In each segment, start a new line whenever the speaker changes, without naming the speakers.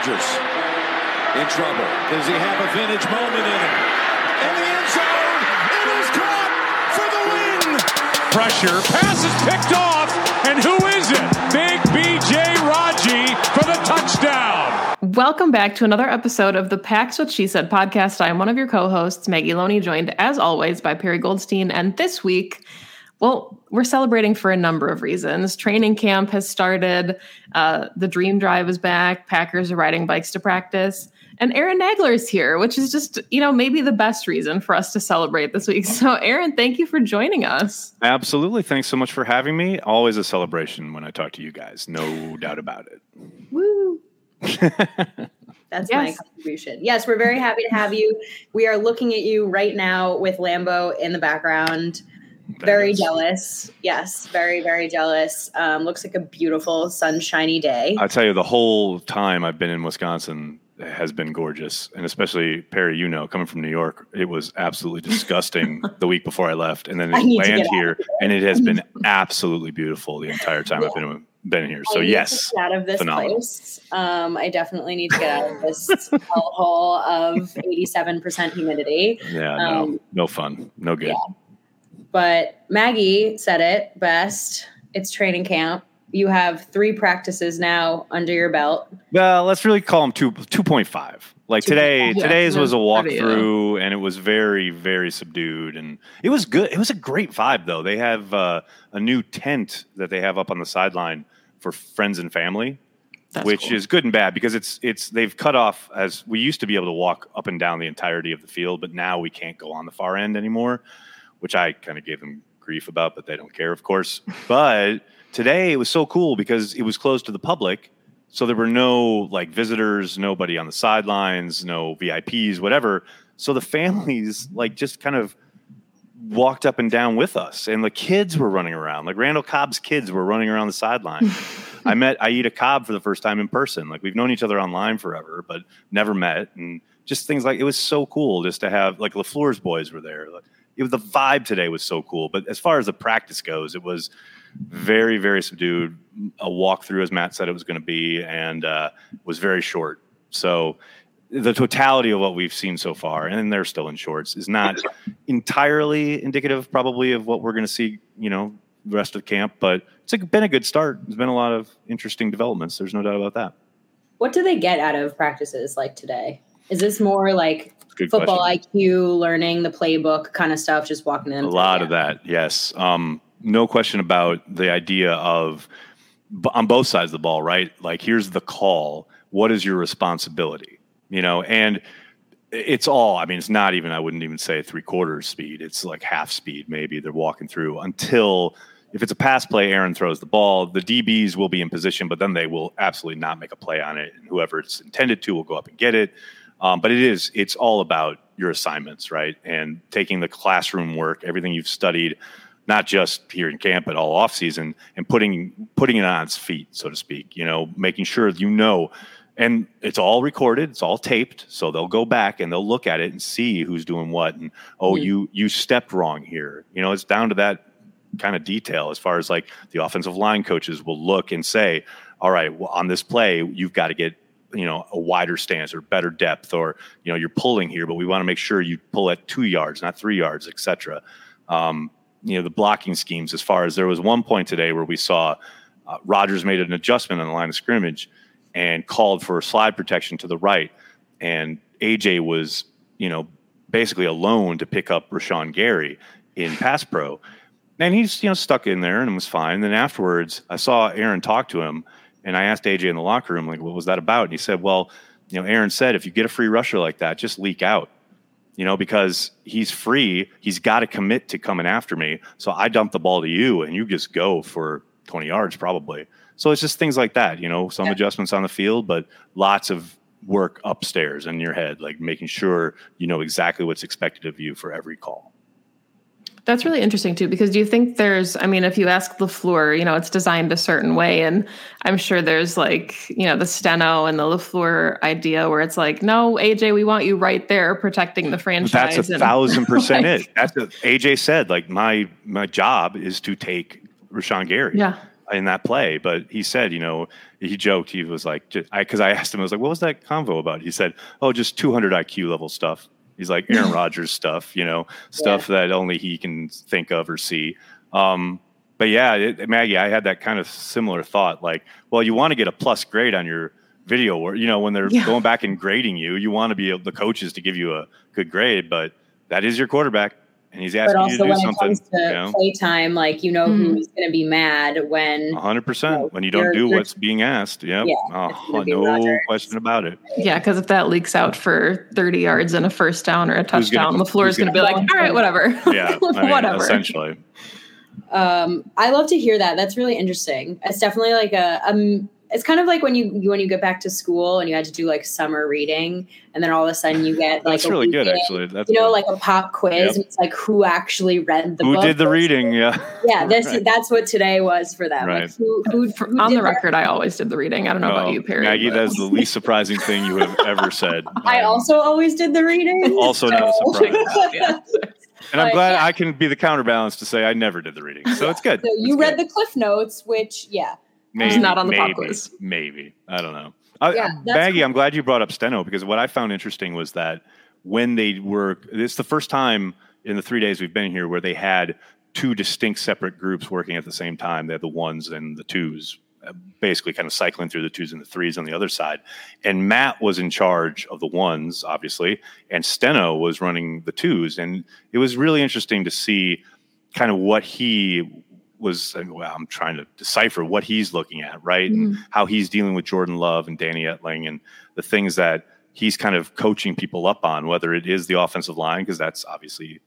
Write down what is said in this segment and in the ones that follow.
Rodgers in trouble. Does he have a vintage moment in him? In the end zone, it is caught for the win.
Pressure, pass is picked off, and who is it? Big BJ Raji for the touchdown.
Welcome back to another episode of the Pack's What She Said podcast. I am one of your co-hosts, Maggie Loney, joined as always by Perri Goldstein, and this week well, we're celebrating for a number of reasons. Training camp has started. Uh, the Dream Drive is back. Packers are riding bikes to practice. And Aaron Nagler is here, which is just, you know, maybe the best reason for us to celebrate this week. So, Aaron, thank you for joining us.
Absolutely. Thanks so much for having me. Always a celebration when I talk to you guys. No doubt about it.
Woo. That's yes. my contribution. Yes, we're very happy to have you. We are looking at you right now with Lambeau in the background very jealous. Yes, very, very jealous. Um, looks like a beautiful sunshiny day.
I tell you, the whole time I've been in Wisconsin has been gorgeous, and especially Perri. You know, coming from New York, it was absolutely disgusting the week before I left, and then land here, and it has been absolutely beautiful the entire time yeah. I've been been here. So yes,
out of this phenomenal. place. Um, I definitely need to get out of this hellhole of eighty-seven percent humidity.
Yeah, no, um, no fun, no good. Yeah.
But Maggie said it best. It's training camp. You have three practices now under your belt.
Well, let's really call them two two point five. Like two, today, yeah, today's was a walkthrough, and it was very, very subdued, and it was good. It was a great vibe, though. They have uh, a new tent that they have up on the sideline for friends and family, That's which cool. is good and bad because it's it's they've cut off as we used to be able to walk up and down the entirety of the field, but now we can't go on the far end anymore which I kind of gave them grief about, but they don't care, of course. But today it was so cool because it was closed to the public. So there were no like visitors, nobody on the sidelines, no VIPs, whatever. So the families like just kind of walked up and down with us, and the kids were running around. Like Randall Cobb's kids were running around the sideline. I met Aiyda Cobb for the first time in person. Like we've known each other online forever, but never met. And just things like it was so cool just to have like LaFleur's boys were there. Like, it was the vibe today was so cool. But as far as the practice goes, it was very very subdued. A walkthrough, as Matt said, it was going to be, and uh, was very short. So the totality of what we've seen so far, and they're still in shorts, is not entirely indicative, probably, of what we're going to see. You know, the rest of camp, but it's been a good start. There's been a lot of interesting developments. There's no doubt about that.
What do they get out of practices like today? Is this more like Good football question. IQ, learning the playbook kind of stuff, just walking in.
A lot of that, yes. Um, no question about the idea of on both sides of the ball, right? Like, here's the call. What is your responsibility? You know, and it's all. I mean, it's not even. I wouldn't even say three quarters speed. It's like half speed. Maybe they're walking through until if it's a pass play, Aaron throws the ball. The DBs will be in position, but then they will absolutely not make a play on it. And whoever it's intended to will go up and get it. Um, but it is, it's all about your assignments, right? And taking the classroom work, everything you've studied, not just here in camp, but all off season, and putting putting it on its feet, so to speak. You know, making sure you know, and it's all recorded, it's all taped, so they'll go back and they'll look at it and see who's doing what, and oh, mm-hmm. you you stepped wrong here. You know, it's down to that kind of detail as far as like the offensive line coaches will look and say, all right, well, on this play, you've got to get you know a wider stance or better depth or you know you're pulling here but we want to make sure you pull at two yards not three yards etc um, you know the blocking schemes as far as there was one point today where we saw uh, Rodgers made an adjustment on the line of scrimmage and called for slide protection to the right. And AJ was you know basically alone to pick up Rashan Gary in pass pro. And he's you know stuck in there and was fine. Then afterwards I saw Aaron talk to him and I asked AJ in the locker room, like, what was that about? And he said, well, you know, Aaron said, if you get a free rusher like that, just leak out, you know, because he's free. He's got to commit to coming after me. So I dump the ball to you and you just go for 20 yards probably. So it's just things like that, you know, some yeah. adjustments on the field, but lots of work upstairs in your head, like making sure you know exactly what's expected of you for every call.
That's really interesting too, because do you think there's, I mean, if you ask LaFleur, you know, it's designed a certain way. And I'm sure there's like, you know, the steno and the LaFleur idea where it's like, no, AJ, we want you right there protecting the franchise.
That's a and, thousand percent like, it. That's what AJ said. Like my, my job is to take Rashan Gary.
Yeah.
in that play. But he said, you know, he joked. He was like, because I, I asked him, I was like, what was that convo about? He said, oh, just 200 IQ level stuff. He's like Aaron Rodgers stuff, you know, stuff yeah. that only he can think of or see. Um, but yeah, it, Maggie, I had that kind of similar thought. Like, well, you want to get a plus grade on your video, or you know, when they're yeah. going back and grading you, you want to be able, the coaches to give you a good grade. But that is your quarterback and he's asking you to do something. But also when it comes to
you know? playtime, like you know mm-hmm. who's going to be mad when
100 percent when you don't do what's being asked. Yep. Yeah, oh, no Rodgers. question about it.
Yeah, because if that leaks out for 30 yards and a first down or a touchdown, gonna, LaFleur is going to be like, "All right, whatever."
Yeah, I mean, whatever. Essentially.
Um, I love to hear that. That's really interesting. It's definitely like a um it's kind of like when you when you get back to school and you had to do like summer reading and then all of a sudden you get like
that's really good actually that's
you know
good.
like a pop quiz yep. and it's like who actually read the
who
book
did the reading yeah
yeah this right. that's what today was for them right. Like who, who,
who on the record i always did the reading i don't know oh, about you perri
maggie that's the least surprising thing you have ever said
i um, also always did the reading
also so. not a surprise yeah. And I'm glad yeah. I can be the counterbalance to say I never did the reading. So it's good.
So you
it's
read
good.
the cliff notes, which yeah.
Maybe, not on the maybe, pop quiz. Maybe. I don't know. Yeah, Maggie, cool. I'm glad you brought up Steno because what I found interesting was that when they were, it's the first time in the three days we've been here where they had two distinct separate groups working at the same time. They had the ones and the twos, uh, basically kind of cycling through the twos and the threes on the other side. And Matt was in charge of the ones, obviously, and Steno was running the twos. And it was really interesting to see kind of what he was well, I'm trying to decipher what he's looking at, right? Mm-hmm. And how he's dealing with Jordan Love and Danny Etling and the things that he's kind of coaching people up on, whether it is the offensive line, because that's obviously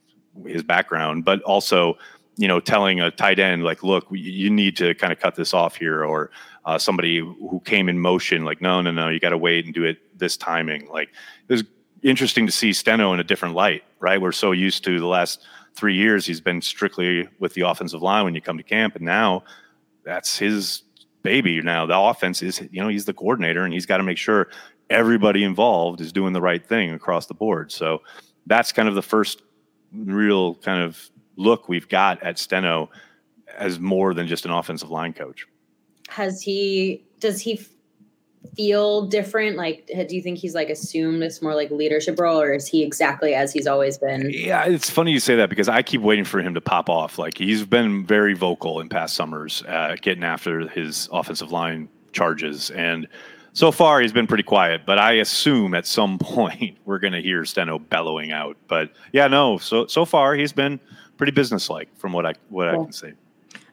his background, but also, you know, telling a tight end, like, look, you need to kind of cut this off here, or uh, somebody who came in motion, like, no, no, no, you got to wait and do it this timing. Like, it was interesting to see Steno in a different light, right? We're so used to the last three years he's been strictly with the offensive line when you come to camp, and now that's his baby. Now the offense is, you know, he's the coordinator, and he's got to make sure everybody involved is doing the right thing across the board. So that's kind of the first real kind of look we've got at Steno as more than just an offensive line coach.
Has he? Does he feel different? Like, do you think he's like assumed this more like leadership role, or is he exactly as he's always been?
Yeah, it's funny you say that because I keep waiting for him to pop off. Like, he's been very vocal in past summers, uh, getting after his offensive line charges, and so far he's been pretty quiet. But I assume at some point we're going to hear Steno bellowing out. But yeah, no. So so far he's been pretty businesslike from what I what cool. I can say.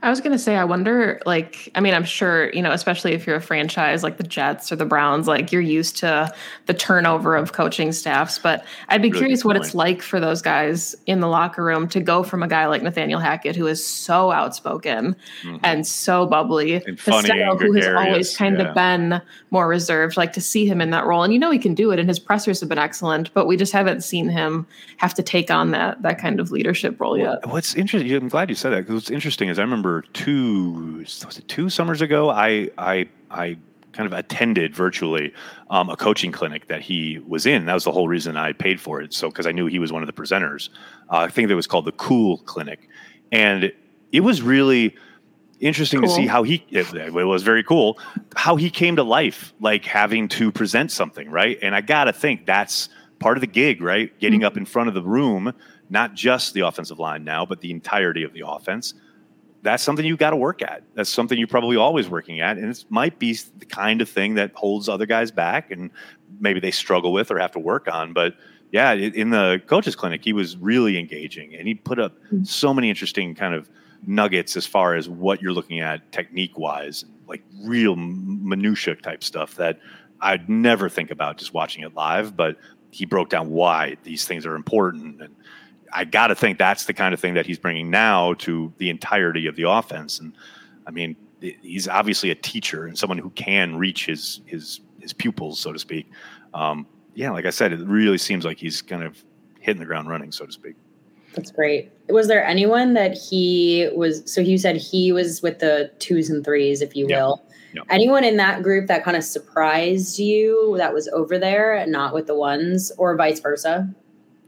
I was going to say, I wonder, like, I mean, I'm sure, you know, especially if you're a franchise like the Jets or the Browns, like you're used to the turnover of coaching staffs. But I'd be really curious what it's like for those guys in the locker room to go from a guy like Nathaniel Hackett, who is so outspoken mm-hmm. and so bubbly,
and funny,
who has always kind yeah. of been more reserved, like to see him in that role. And you know, he can do it, and his pressers have been excellent, but we just haven't seen him have to take on that, that kind of leadership role yet.
What's interesting, I'm glad you said that because what's interesting is I remember remember two was it two summers ago. I I I kind of attended virtually um, a coaching clinic that he was in. That was the whole reason I paid for it. So because I knew he was one of the presenters. Uh, I think it was called the Cool Clinic, and it was really interesting cool. to see how he it, it, was very cool how he came to life like having to present something right and i gotta think that's part of the gig right getting mm-hmm. up in front of the room not just the offensive line now but the entirety of the offense that's something you've got to work at. That's something you're probably always working at, and it might be the kind of thing that holds other guys back, and maybe they struggle with or have to work on. But yeah, in the coaches clinic, he was really engaging, and he put up mm-hmm. so many interesting kind of nuggets as far as what you're looking at technique wise, like real minutia type stuff that I'd never think about just watching it live. But he broke down why these things are important and I got to think that's the kind of thing that he's bringing now to the entirety of the offense. And I mean, he's obviously a teacher and someone who can reach his his his pupils, so to speak. Um, yeah, like I said, it really seems like he's kind of hitting the ground running, so to speak.
That's great. Was there anyone that he was? So you said he was with the twos and threes, if you will. Yeah. Anyone in that group that kind of surprised you that was over there, not with the ones, or vice versa?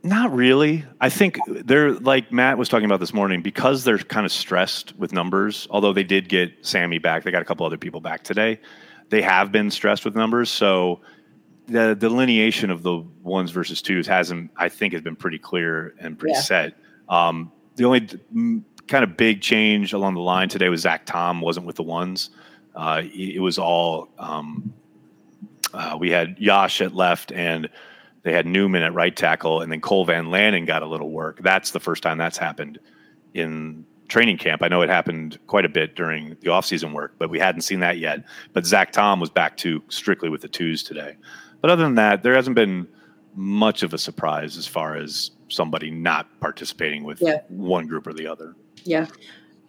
Not really. I think they're like Matt was talking about this morning because they're kind of stressed with numbers. Although they did get Sammy back, they got a couple other people back today. They have been stressed with numbers, so the delineation of the ones versus twos hasn't. I think has been pretty clear and pretty yeah. set. Um, the only kind of big change along the line today was Zach Tom wasn't with the ones. Uh, it was all um, uh, we had Yosh at left and they had Newman at right tackle, and then Cole Van Lanen got a little work. That's the first time that's happened in training camp. I know it happened quite a bit during the offseason work, but we hadn't seen that yet. But Zach Tom was back to strictly with the twos today. But other than that, there hasn't been much of a surprise as far as somebody not participating with yeah. one group or the other.
Yeah.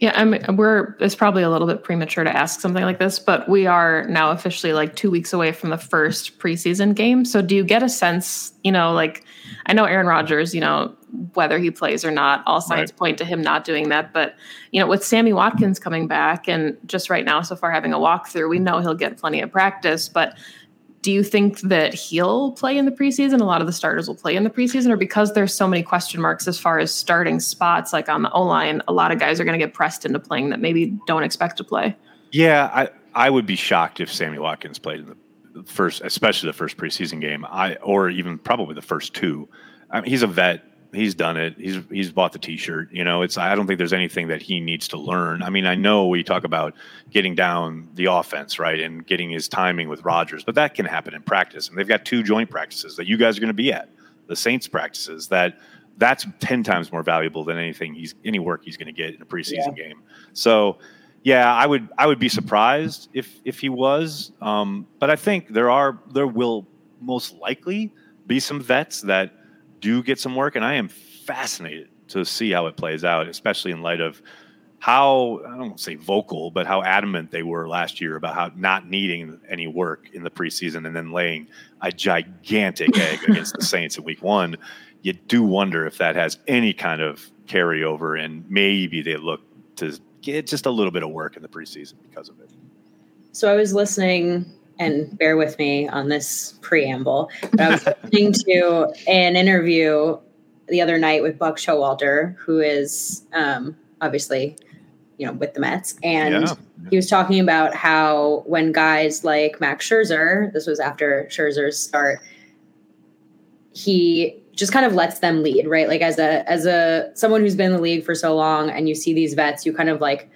Yeah, I mean, we're it's probably a little bit premature to ask something like this, but we are now officially like two weeks away from the first preseason game. So, do you get a sense, you know, like I know Aaron Rodgers, you know, whether he plays or not, all signs right. point to him not doing that. But you know, with Sammy Watkins coming back and just right now, so far having a walkthrough, we know he'll get plenty of practice. But do you think that he'll play in the preseason? A lot of the starters will play in the preseason, or because there's so many question marks as far as starting spots, like on the O line, a lot of guys are going to get pressed into playing that maybe don't expect to play.
Yeah, I I would be shocked if Sammy Watkins played in the first, especially the first preseason game. I or even probably the first two. I mean, he's a vet he's done it. He's he's bought the T-shirt. You know, it's I don't think there's anything that he needs to learn. I mean, I know we talk about getting down the offense, right, and getting his timing with Rodgers, but that can happen in practice. And they've got two joint practices that you guys are going to be at, the Saints practices. That that's ten times more valuable than anything he's any work he's going to get in a preseason yeah. game. So. Yeah, I would. I would be surprised if if he was, um, but I think there are there will most likely be some vets that do get some work, and I am fascinated to see how it plays out, especially in light of how I don't want to say vocal, but how adamant they were last year about how not needing any work in the preseason and then laying a gigantic egg against the Saints in Week One. You do wonder if that has any kind of carryover, and maybe they look to get just a little bit of work in the preseason because of it.
So I was listening and bear with me on this preamble. But I was listening to an interview the other night with Buck Showalter, who is um, obviously, you know, with the Mets, and yeah. he was talking about how when guys like Max Scherzer, this was after Scherzer's start, he just kind of lets them lead, right? Like as a as a someone who's been in the league for so long, and you see these vets, you kind of like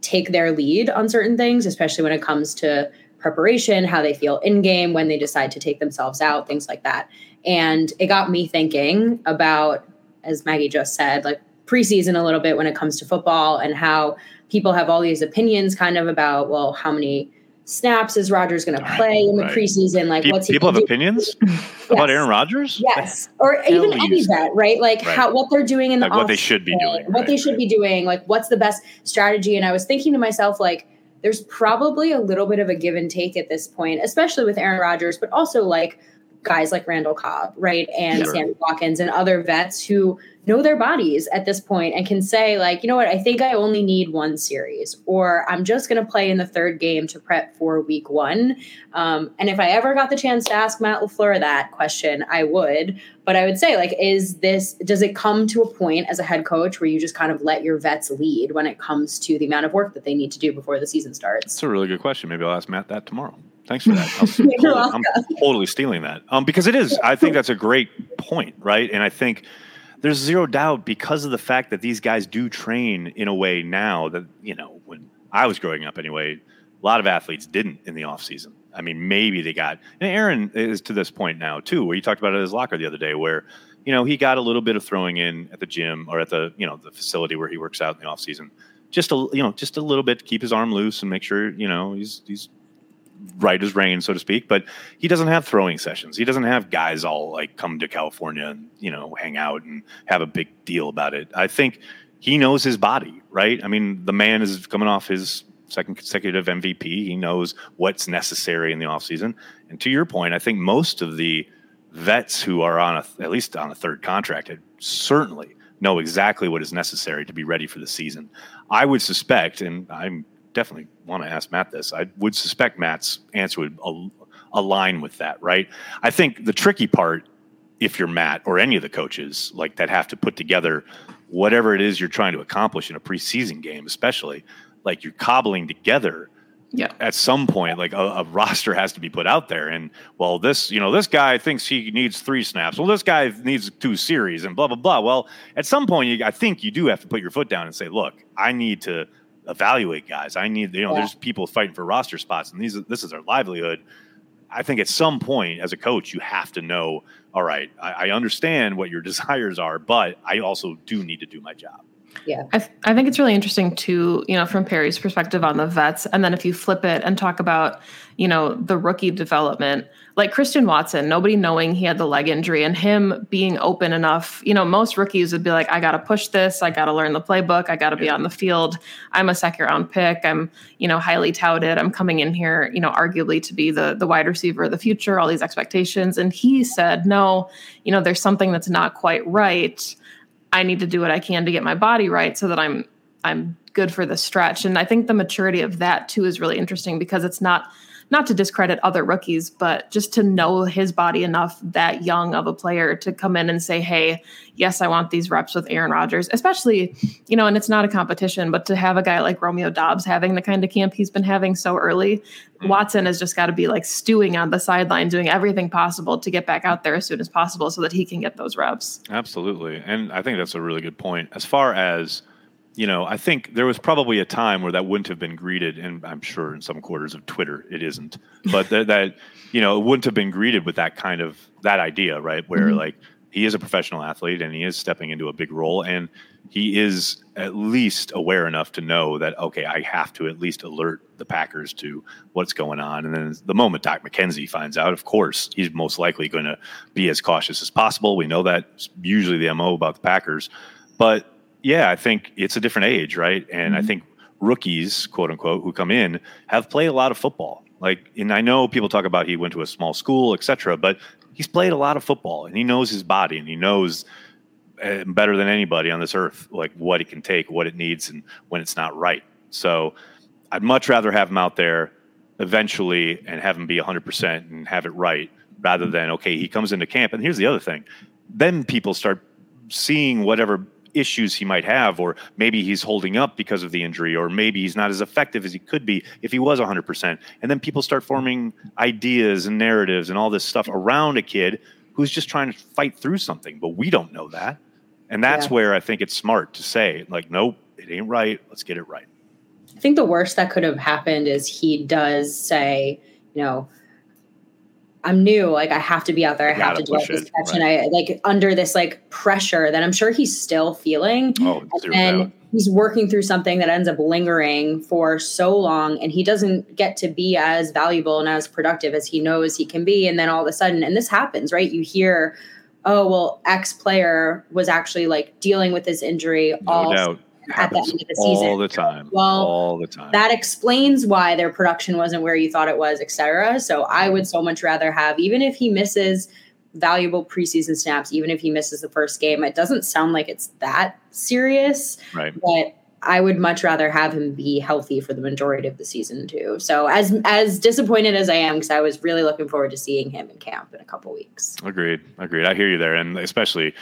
take their lead on certain things, especially when it comes to preparation, how they feel in game, when they decide to take themselves out, things like that. And it got me thinking about, as Maggie just said, like preseason a little bit when it comes to football and how people have all these opinions kind of about, well, how many snaps is Rodgers going to play in the right. preseason? Like, what's
he people have do? opinions yes. about Aaron Rodgers?
Yes, or even any vet, right? Like right. how what they're doing in the
like what they should be doing,
what right, they should be doing, like what's the best strategy. And I was thinking to myself, like there's probably a little bit of a give and take at this point, especially with Aaron Rodgers, but also like guys like Randall Cobb, right? And sure. Sammy Watkins and other vets who know their bodies at this point and can say, like, you know what, I think I only need one series, or I'm just going to play in the third game to prep for week one. Um, and if I ever got the chance to ask Matt LaFleur that question, I would. But I would say, like, is this, does it come to a point as a head coach where you just kind of let your vets lead when it comes to the amount of work that they need to do before the season starts?
That's a really good question. Maybe I'll ask Matt that tomorrow. Thanks for that. I'm, I'm totally stealing that um, because it is. I think that's a great point, right? And I think there's zero doubt because of the fact that these guys do train in a way now that you know when I was growing up anyway, a lot of athletes didn't in the off season. I mean, maybe they got. And Aaron is to this point now too, where you talked about it at his locker the other day, where you know he got a little bit of throwing in at the gym or at the you know the facility where he works out in the off season just a you know just a little bit to keep his arm loose and make sure you know he's he's right as rain, so to speak. But he doesn't have throwing sessions. He doesn't have guys all like come to California and you know hang out and have a big deal about it. I think he knows his body, right? I mean, the man is coming off his second consecutive MVP. He knows what's necessary in the offseason. And to your point, I think most of the vets who are on a, at least on a third contract certainly know exactly what is necessary to be ready for the season. I would suspect, and I'm definitely want to ask Matt this. I would suspect Matt's answer would al- align with that, right? I think the tricky part if you're Matt or any of the coaches like that have to put together whatever it is you're trying to accomplish in a preseason game, especially like you're cobbling together.
Yeah.
At some point, like a, a, roster has to be put out there, and well, this you know this guy thinks he needs three snaps. Well, this guy needs two series, and blah blah blah. Well, at some point, you, I think you do have to put your foot down and say, look, I need to evaluate guys. I need you know yeah. there's people fighting for roster spots, and these this is their livelihood. I think at some point as a coach, you have to know, all right, I, I understand what your desires are, but I also do need to do my job.
Yeah.
I, th- I think it's really interesting to, you know, from Perri's perspective on the vets. And then if you flip it and talk about, you know, the rookie development, like Christian Watson, nobody knowing he had the leg injury and him being open enough, you know, most rookies would be like, I got to push this. I got to learn the playbook. I got to be on the field. I'm a second round pick. I'm, you know, highly touted. I'm coming in here, you know, arguably to be the, the wide receiver of the future, all these expectations. And he said, no, you know, there's something that's not quite right. I need to do what I can to get my body right so that I'm, I'm good for the stretch. And I think the maturity of that too is really interesting because it's not, not to discredit other rookies, but just to know his body enough that young of a player to come in and say, hey, yes, I want these reps with Aaron Rodgers, especially, you know, and it's not a competition, but to have a guy like Romeo Doubs having the kind of camp he's been having so early, mm-hmm. Watson has just got to be like stewing on the sideline, doing everything possible to get back out there as soon as possible so that he can get those reps.
Absolutely. And I think that's a really good point. As far as, you know, I think there was probably a time where that wouldn't have been greeted, and I'm sure in some quarters of Twitter it isn't, but that, that you know, it wouldn't have been greeted with that kind of that idea, right? Where mm-hmm. like he is a professional athlete and he is stepping into a big role, and he is at least aware enough to know that okay, I have to at least alert the Packers to what's going on. And then the moment Doc McKenzie finds out, of course, he's most likely going to be as cautious as possible. We know that usually the mo about the Packers, but yeah, I think it's a different age, right? And mm-hmm. I think rookies, quote unquote, who come in have played a lot of football. Like, and I know people talk about he went to a small school, etc., but he's played a lot of football and he knows his body and he knows uh, better than anybody on this earth, like what it can take, what it needs, and when it's not right. So, I'd much rather have him out there eventually and have him be 100% and have it right rather than okay, he comes into camp. And here's the other thing: then people start seeing whatever issues he might have, or maybe he's holding up because of the injury, or maybe he's not as effective as he could be if he was 100%. And then people start forming ideas and narratives and all this stuff around a kid who's just trying to fight through something, but we don't know that. And that's yeah. where I think it's smart to say, like, nope, it ain't right. Let's get it right.
I think the worst that could have happened is he does say, you know, I'm new. Like I have to be out there. I have to do this catch. Right. And I like under this like pressure that I'm sure he's still feeling. Oh, and he's working through something that ends up lingering for so long and he doesn't get to be as valuable and as productive as he knows he can be. And then all of a sudden, and this happens, right? You hear, oh, well, X player was actually like dealing with this injury
no
all
doubt at the end of the season. All the time. Well, all the time.
That explains why their production wasn't where you thought it was, etc. So I would so much rather have, even if he misses valuable preseason snaps, even if he misses the first game, it doesn't sound like it's that serious.
Right.
But I would much rather have him be healthy for the majority of the season too. So as as disappointed as I am, because I was really looking forward to seeing him in camp in a couple weeks.
Agreed. Agreed. I hear you there, and especially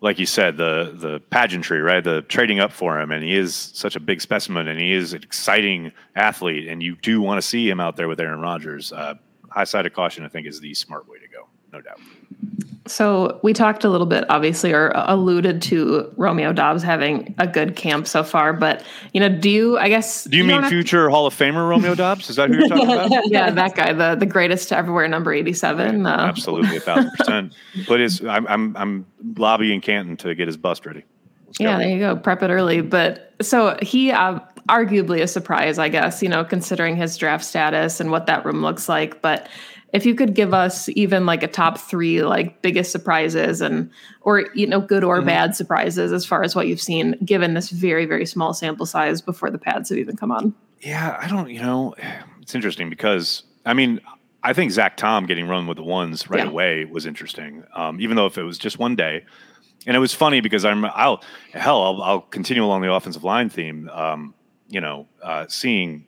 like you said, the the pageantry, right? The trading up for him, and he is such a big specimen, and he is an exciting athlete, and you do want to see him out there with Aaron Rodgers. Uh, high side of caution, I think, is the smart way to go, no doubt.
So we talked a little bit, obviously, or alluded to Romeo Doubs having a good camp so far. But you know, do you? I guess.
Do you, you mean future to... Hall of Famer Romeo Doubs? Is that who you're talking about?
yeah, that guy, the the greatest to ever wear number eighty seven.
Right. Uh, Absolutely, a thousand percent. But is I'm I'm I'm lobbying Canton to get his bust ready.
yeah, there you go. Prep it early. But so he. Uh, arguably a surprise, I guess, you know, considering his draft status and what that room looks like. But if you could give us even like a top three like biggest surprises and or you know good or mm-hmm. bad surprises as far as what you've seen given this very very small sample size before the pads have even come on
yeah i don't you know it's interesting because i mean i think zach tom getting run with the ones right yeah. away was interesting um, even though if it was just one day and it was funny because i'm i'll hell i'll, I'll continue along the offensive line theme um, you know uh, seeing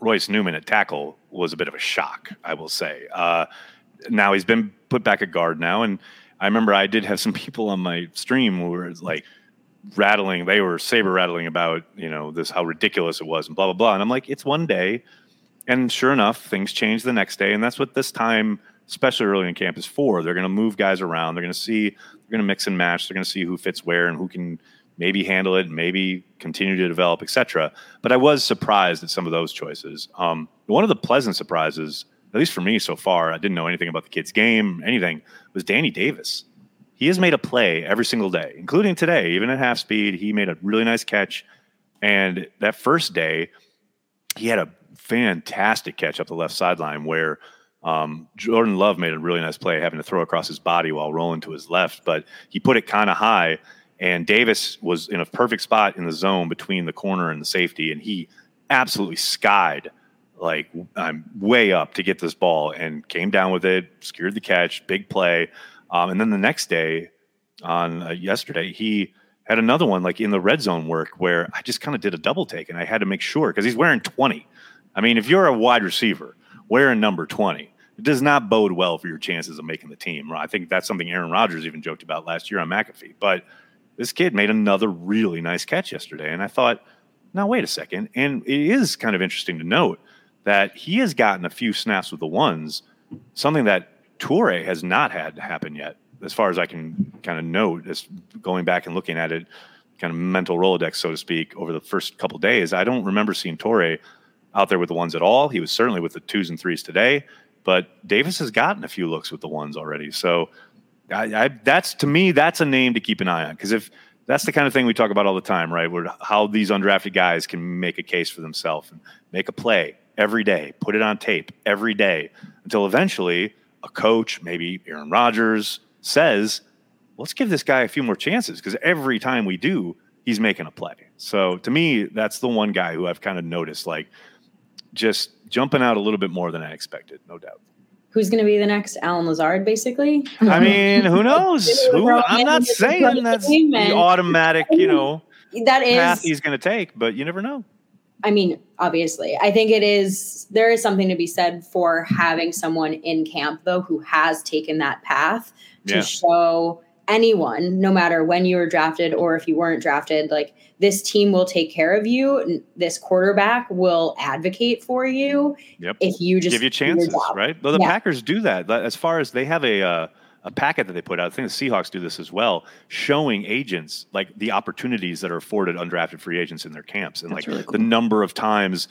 royce newman at tackle was a bit of a shock, I will say. Uh, now he's been put back at guard now, and I remember I did have some people on my stream who were like rattling, they were saber rattling about, you know, this, how ridiculous it was and blah, blah, blah. And I'm like, it's one day. And sure enough, things change the next day. And that's what this time, especially early in camp, is for. They're going to move guys around. They're going to see, they're going to mix and match. They're going to see who fits where and who can maybe handle it, maybe continue to develop, etc. But I was surprised at some of those choices. Um, one of the pleasant surprises, at least for me so far, I didn't know anything about the kid's game, anything, was Danny Davis. He has made a play every single day, including today, even at half speed. He made a really nice catch. And that first day, he had a fantastic catch up the left sideline where um, Jordan Love made a really nice play, having to throw across his body while rolling to his left, but he put it kind of high and Davis was in a perfect spot in the zone between the corner and the safety, and he absolutely skied like I'm way up to get this ball and came down with it, secured the catch, big play. Um, and then the next day, on uh, yesterday, he had another one like in the red zone work where I just kind of did a double take and I had to make sure because he's wearing 20. I mean, if you're a wide receiver wearing number 20, it does not bode well for your chances of making the team. I think that's something Aaron Rodgers even joked about last year on McAfee. But this kid made another really nice catch yesterday. And I thought, now, wait a second. And it is kind of interesting to note that he has gotten a few snaps with the ones, something that Toure has not had happen yet, as far as I can kind of note, as going back and looking at it, kind of mental Rolodex, so to speak, over the first couple days. I don't remember seeing Toure out there with the ones at all. He was certainly with the twos and threes today, but Davis has gotten a few looks with the ones already. So I, I, that's to me, that's a name to keep an eye on because if that's the kind of thing we talk about all the time, right? Where how these undrafted guys can make a case for themselves and make a play every day, put it on tape every day until eventually a coach, maybe Aaron Rodgers, says, let's give this guy a few more chances because every time we do, he's making a play. So to me, that's the one guy who I've kind of noticed like just jumping out a little bit more than I expected, no doubt
who's going to be the next Allen Lazard, basically.
I mean, who knows? who, I'm not saying that's the automatic, you know,
that is
path he's going to take, but you never know.
I mean, obviously, I think it is. There is something to be said for having someone in camp, though, who has taken that path to yeah. show anyone, no matter when you were drafted or if you weren't drafted, like this team will take care of you. This quarterback will advocate for you.
Yep.
If you just
give you chances, right? Well, the yeah. Packers do that. As far as they have a uh, a packet that they put out, I think the Seahawks do this as well, showing agents like the opportunities that are afforded undrafted free agents in their camps and That's like really cool. the number of times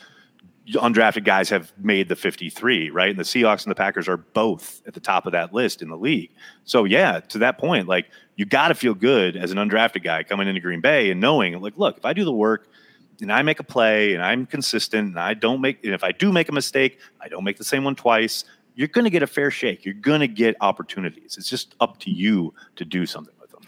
undrafted guys have made the 53, right? And the Seahawks and the Packers are both at the top of that list in the league. So, yeah, to that point, like you got to feel good as an undrafted guy coming into Green Bay and knowing, like, look, if I do the work and I make a play and I'm consistent and I don't make, and if I do make a mistake, I don't make the same one twice, you're going to get a fair shake. You're going to get opportunities. It's just up to you to do something with them.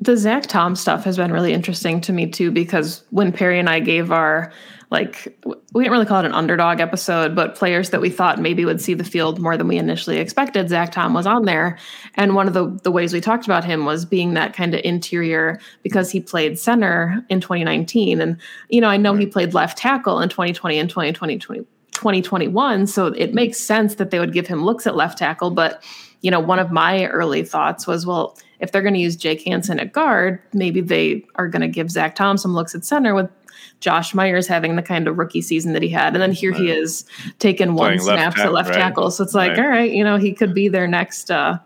The Zach Tom stuff has been really interesting to me too, because when Perri and I gave our like we didn't really call it an underdog episode, but players that we thought maybe would see the field more than we initially expected. Zach Tom was on there, and one of the the ways we talked about him was being that kind of interior because he played center in 2019, and you know I know he played left tackle in 2020 and 2020. 2021 so it makes sense that they would give him looks at left tackle but you know one of my early thoughts was well if they're going to use Jake Hanson at guard maybe they are going to give Zach Tom some looks at center with Josh Myers having the kind of rookie season that he had. And then here right. he is taking one snap to left right. tackle. So it's like, right. all right, you know, he could be their next uh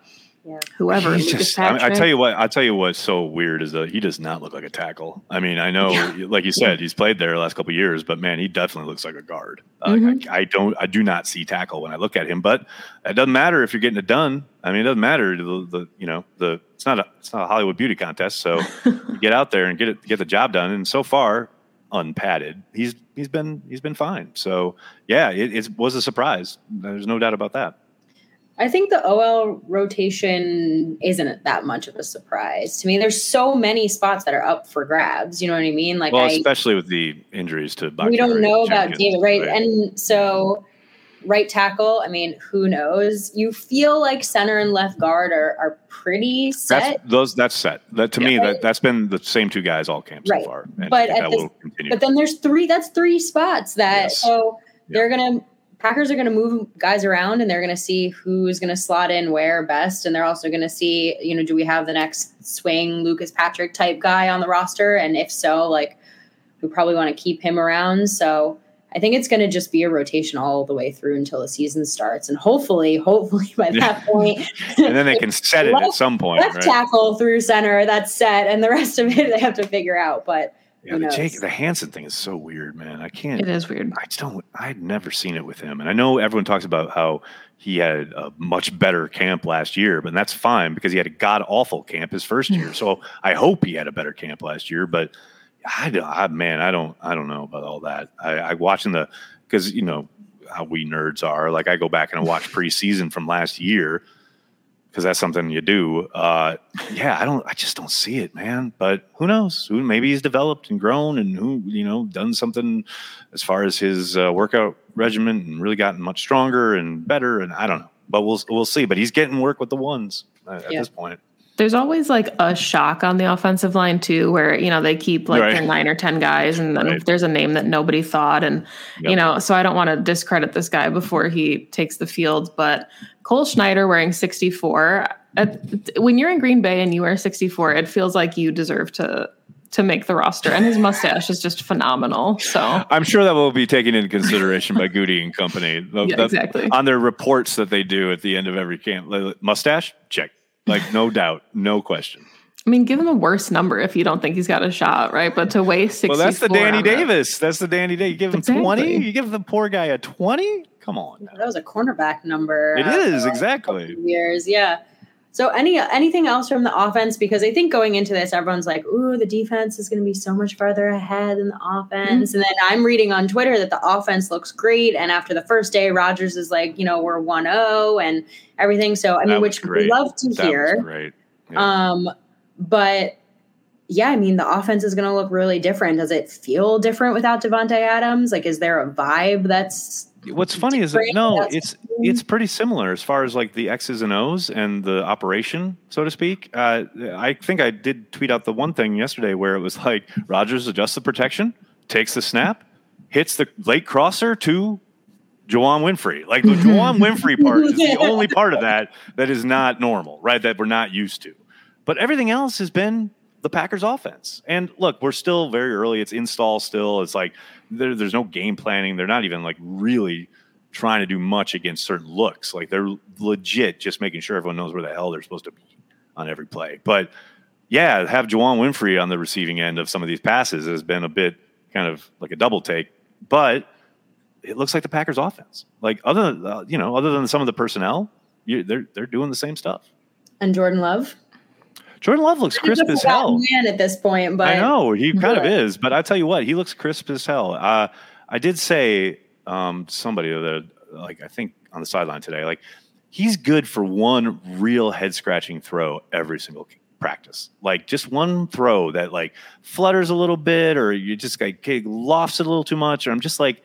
yeah. whoever.
Just, I, I, tell you what, I tell you what's so weird is that he does not look like a tackle. I mean, I know, yeah. like you said, yeah. he's played there the last couple years, but man, he definitely looks like a guard. mm-hmm. I, I, don't, I do not see tackle when I look at him, but it doesn't matter if you're getting it done. I mean, it doesn't matter. The, the you know, the it's not a it's not a Hollywood beauty contest, so get out there and get it, get the job done. And so far, unpadded, he's he's been he's been fine. So yeah, it, it was a surprise. There's no doubt about that.
I think the OL rotation isn't that much of a surprise to me. There's so many spots that are up for grabs. You know what I mean? Like,
well,
I,
especially with the injuries to
Bakhtiari we don't know about David, right? right? And so right tackle, I mean, who knows? You feel like center and left guard are, are pretty set.
That's, those that's set. That to yeah, me, right? that that's been the same two guys all camp right. so far.
but this, but then there's three. That's three spots that yes. so they're gonna Packers are going to move guys around and they're going to see who's going to slot in where best. And they're also going to see, you know, do we have the next swing Lucas Patrick type guy on the roster? And if so, like, we probably want to keep him around. So I think it's going to just be a rotation all the way through until the season starts. And hopefully, hopefully by that point,
and then they can set it
left,
at some point.
Left
right?
tackle through center, that's set. And the rest of it, they have to figure out. But
yeah, the Jake, the Hanson thing is so weird, man. I can't.
It is weird.
I just don't. I'd never seen it with him, and I know everyone talks about how he had a much better camp last year, but that's fine because he had a god awful camp his first year. so I hope he had a better camp last year, but I, I man, I don't, I don't know about all that. I, I watching the because you know how we nerds are. Like I go back and I watch preseason from last year because that's something you do. Uh, yeah, I don't, I just don't see it, man. But who knows? Who maybe he's developed and grown, and who you know done something as far as his uh, workout regimen and really gotten much stronger and better. And I don't know, but we'll we'll see. But he's getting work with the ones at yeah. this point.
There's always like a shock on the offensive line too, where you know they keep like right. nine or ten guys, and then right. there's a name that nobody thought, and yep. you know, so I don't want to discredit this guy before he takes the field, but Cole Schneider wearing 64. when you're in Green Bay and you wear 64, it feels like you deserve to to make the roster. And his mustache is just phenomenal. So
I'm sure that will be taken into consideration by Gutey and company.
yeah, exactly.
On their reports that they do at the end of every camp. Mustache? Check. Like no doubt, no question.
I mean, give him a worse number if you don't think he's got a shot, right? But to waste 64
Well, that's the Danny Davis. That's the Danny Davis. You give him exactly. 20? You give the poor guy a 20? Come on.
That was a cornerback number.
It is exactly.
Years, yeah. So any anything else from the offense? Because I think going into this, everyone's like, "Ooh, the defense is going to be so much farther ahead than the offense." Mm-hmm. And then I'm reading on Twitter that the offense looks great, and after the first day, Rodgers is like, "You know, we're 1-0 and everything." So I mean, which we love to
that
hear.
great.
Yeah. Um, but yeah, I mean, the offense is going to look really different. Does it feel different without Davante Adams? Like, is there a vibe that's
What's funny is that no, it's it's pretty similar as far as like the X's and O's and the operation, so to speak. Uh, I think I did tweet out the one thing yesterday where it was like Rodgers adjusts the protection, takes the snap, hits the late crosser to Juwann Winfree. Like the Juwann Winfree part is the only part of that that is not normal, right? That we're not used to. But everything else has been the Packers offense. And look, we're still very early. It's install still. It's like there, there's no game planning. They're not even like really trying to do much against certain looks. Like they're legit just making sure everyone knows where the hell they're supposed to be on every play. But yeah, have Juwann Winfree on the receiving end of some of these passes has been a bit kind of like a double take. But it looks like the Packers offense. Like other, uh, you know, other than some of the personnel, you, they're they're doing the same stuff.
And Jordan Love.
Jordan Love looks crisp as hell.
Man at this point, but
I know he kind of is. But I tell you what, he looks crisp as hell. Uh, I did say um, somebody that like I think on the sideline today, like he's good for one real head scratching throw every single practice. Like just one throw that like flutters a little bit, or you just like lofts it a little too much, or I'm just like.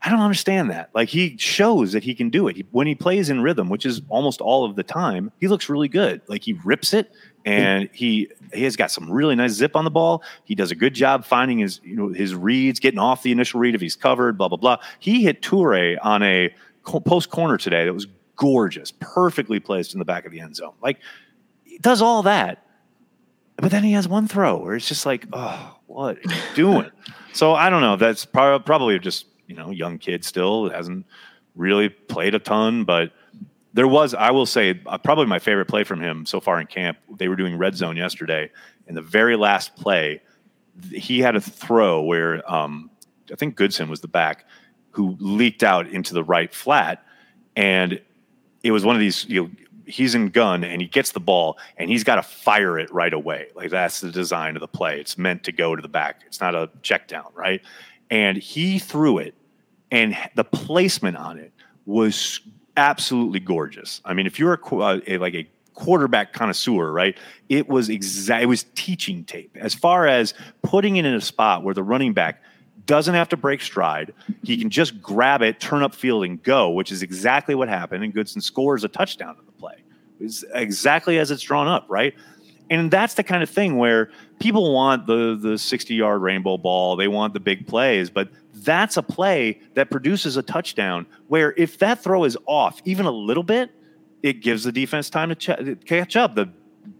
I don't understand that. Like he shows that he can do it. He, when he plays in rhythm, which is almost all of the time, he looks really good. Like he rips it and he he has got some really nice zip on the ball. He does a good job finding his you know his reads, getting off the initial read if he's covered. Blah blah blah. He hit Toure on a post corner today that was gorgeous, perfectly placed in the back of the end zone. Like he does all that, but then he has one throw where it's just like, oh, what are you doing? so I don't know. That's probably just you know young kid still hasn't really played a ton, but there was, I will say, uh, probably my favorite play from him so far in camp. They were doing red zone yesterday, and the very last play, he had a throw where um, I think Goodson was the back who leaked out into the right flat, and it was one of these. You know, he's in gun and he gets the ball and he's got to fire it right away. Like that's the design of the play. It's meant to go to the back. It's not a check down, right? And he threw it, and the placement on it was absolutely gorgeous. I mean, if you're a, uh, a like a quarterback connoisseur, right? It was exact. It was teaching tape as far as putting it in a spot where the running back doesn't have to break stride. He can just grab it, turn up field, and go, which is exactly what happened. And Goodson scores a touchdown in the play. It's exactly as it's drawn up, right? And that's the kind of thing where people want the the 60 yard rainbow ball, they want the big plays, but that's a play that produces a touchdown where if that throw is off even a little bit, it gives the defense time to ch- catch up. The,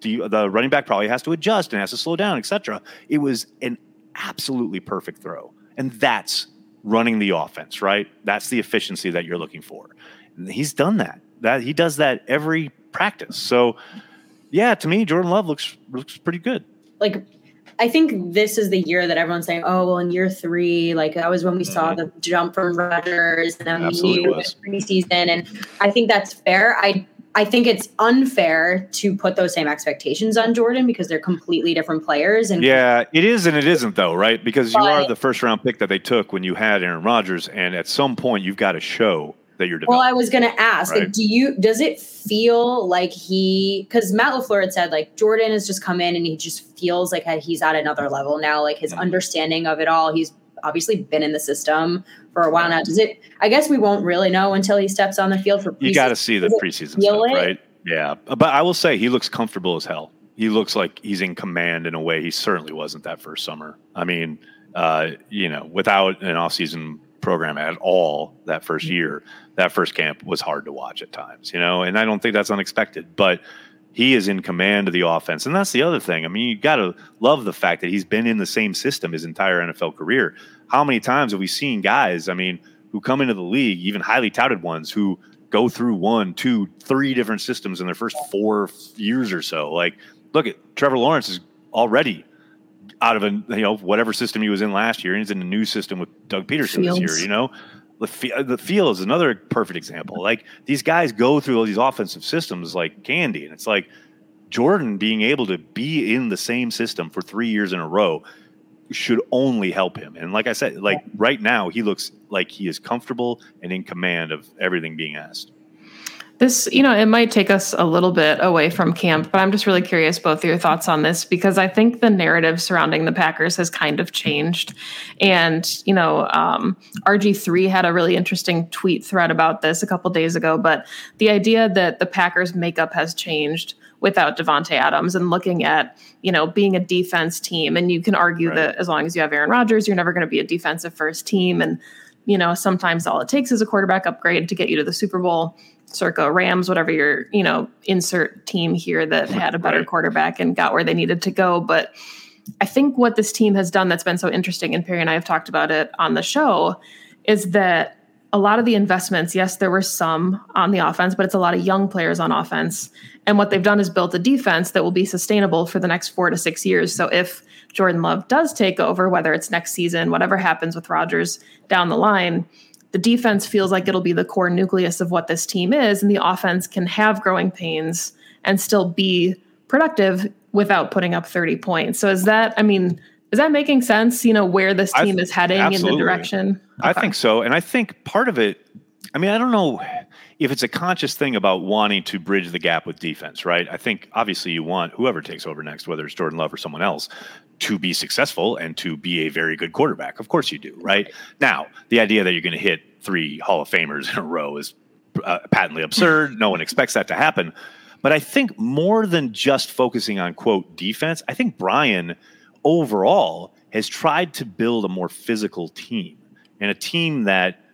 the running back probably has to adjust and has to slow down, etc. It was an absolutely perfect throw, and that's running the offense, right? That's the efficiency that you're looking for. He's done that. That he does that every practice. So, yeah, to me, Jordan Love looks looks pretty good.
Like I think this is the year that everyone's saying, "Oh, well, in year three, like that was when we mm-hmm. saw the jump from Rodgers and then preseason." And I think that's fair. I I think it's unfair to put those same expectations on Jordan because they're completely different players. And
yeah, it is and it isn't though, right? Because but, you are the first round pick that they took when you had Aaron Rodgers, and at some point you've got to show that you're
Well, I was going to ask, right? like, do you does it feel like he? Because Matt LaFleur had said like Jordan has just come in and he just feels like he's at another level now. Like his mm-hmm. understanding of it all, he's obviously been in the system for a while now. Does it? I guess we won't really know until he steps on the field for.
You got to see the preseason stuff, it? right? Yeah, but I will say he looks comfortable as hell. He looks like he's in command in a way he certainly wasn't that first summer. I mean, uh, you know, without an off-season program at all that first mm-hmm. year, that first camp was hard to watch at times, you know, and I don't think that's unexpected, but he is in command of the offense. And that's the other thing. I mean, you got to love the fact that he's been in the same system his entire NFL career. How many times have we seen guys, I mean, who come into the league, even highly touted ones, who go through one, two, three different systems in their first four years or so? Like, look at Trevor Lawrence is already out of a you know whatever system he was in last year, and he's in a new system with Doug Pederson Fields. this year. You know, the the field is another perfect example. Like these guys go through all these offensive systems like candy, and it's like Jordan being able to be in the same system for three years in a row should only help him. And like I said, like right now, he looks like he is comfortable and in command of everything being asked.
This, you know, it might take us a little bit away from camp, but I'm just really curious both your thoughts on this because I think the narrative surrounding the Packers has kind of changed. And, you know, um, RG3 had a really interesting tweet thread about this a couple days ago, but the idea that the Packers makeup has changed without Davante Adams and looking at, you know, being a defense team. And you can argue right. that as long as you have Aaron Rodgers, you're never going to be a defensive first team. And, you know, sometimes all it takes is a quarterback upgrade to get you to the Super Bowl circa Rams, whatever your, you know, insert team here that had a better quarterback and got where they needed to go. But I think what this team has done that's been so interesting, and Perri and I have talked about it on the show, is that a lot of the investments, yes, there were some on the offense, but it's a lot of young players on offense. And what they've done is built a defense that will be sustainable for the next four to six years. So if Jordan Love does take over, whether it's next season, whatever happens with Rodgers down the line, the defense feels like it'll be the core nucleus of what this team is, and the offense can have growing pains and still be productive without putting up 30 points. So is that, I mean, is that making sense? You know, where this team th- is heading absolutely. in the direction?
Okay. I think so. And I think part of it, I mean, I don't know if it's a conscious thing about wanting to bridge the gap with defense, right? I think obviously you want whoever takes over next, whether it's Jordan Love or someone else, to be successful and to be a very good quarterback. Of course you do, right? Now, the idea that you're going to hit three Hall of Famers in a row is uh, patently absurd. no one expects that to happen. But I think more than just focusing on quote defense, I think Brian overall has tried to build a more physical team and a team that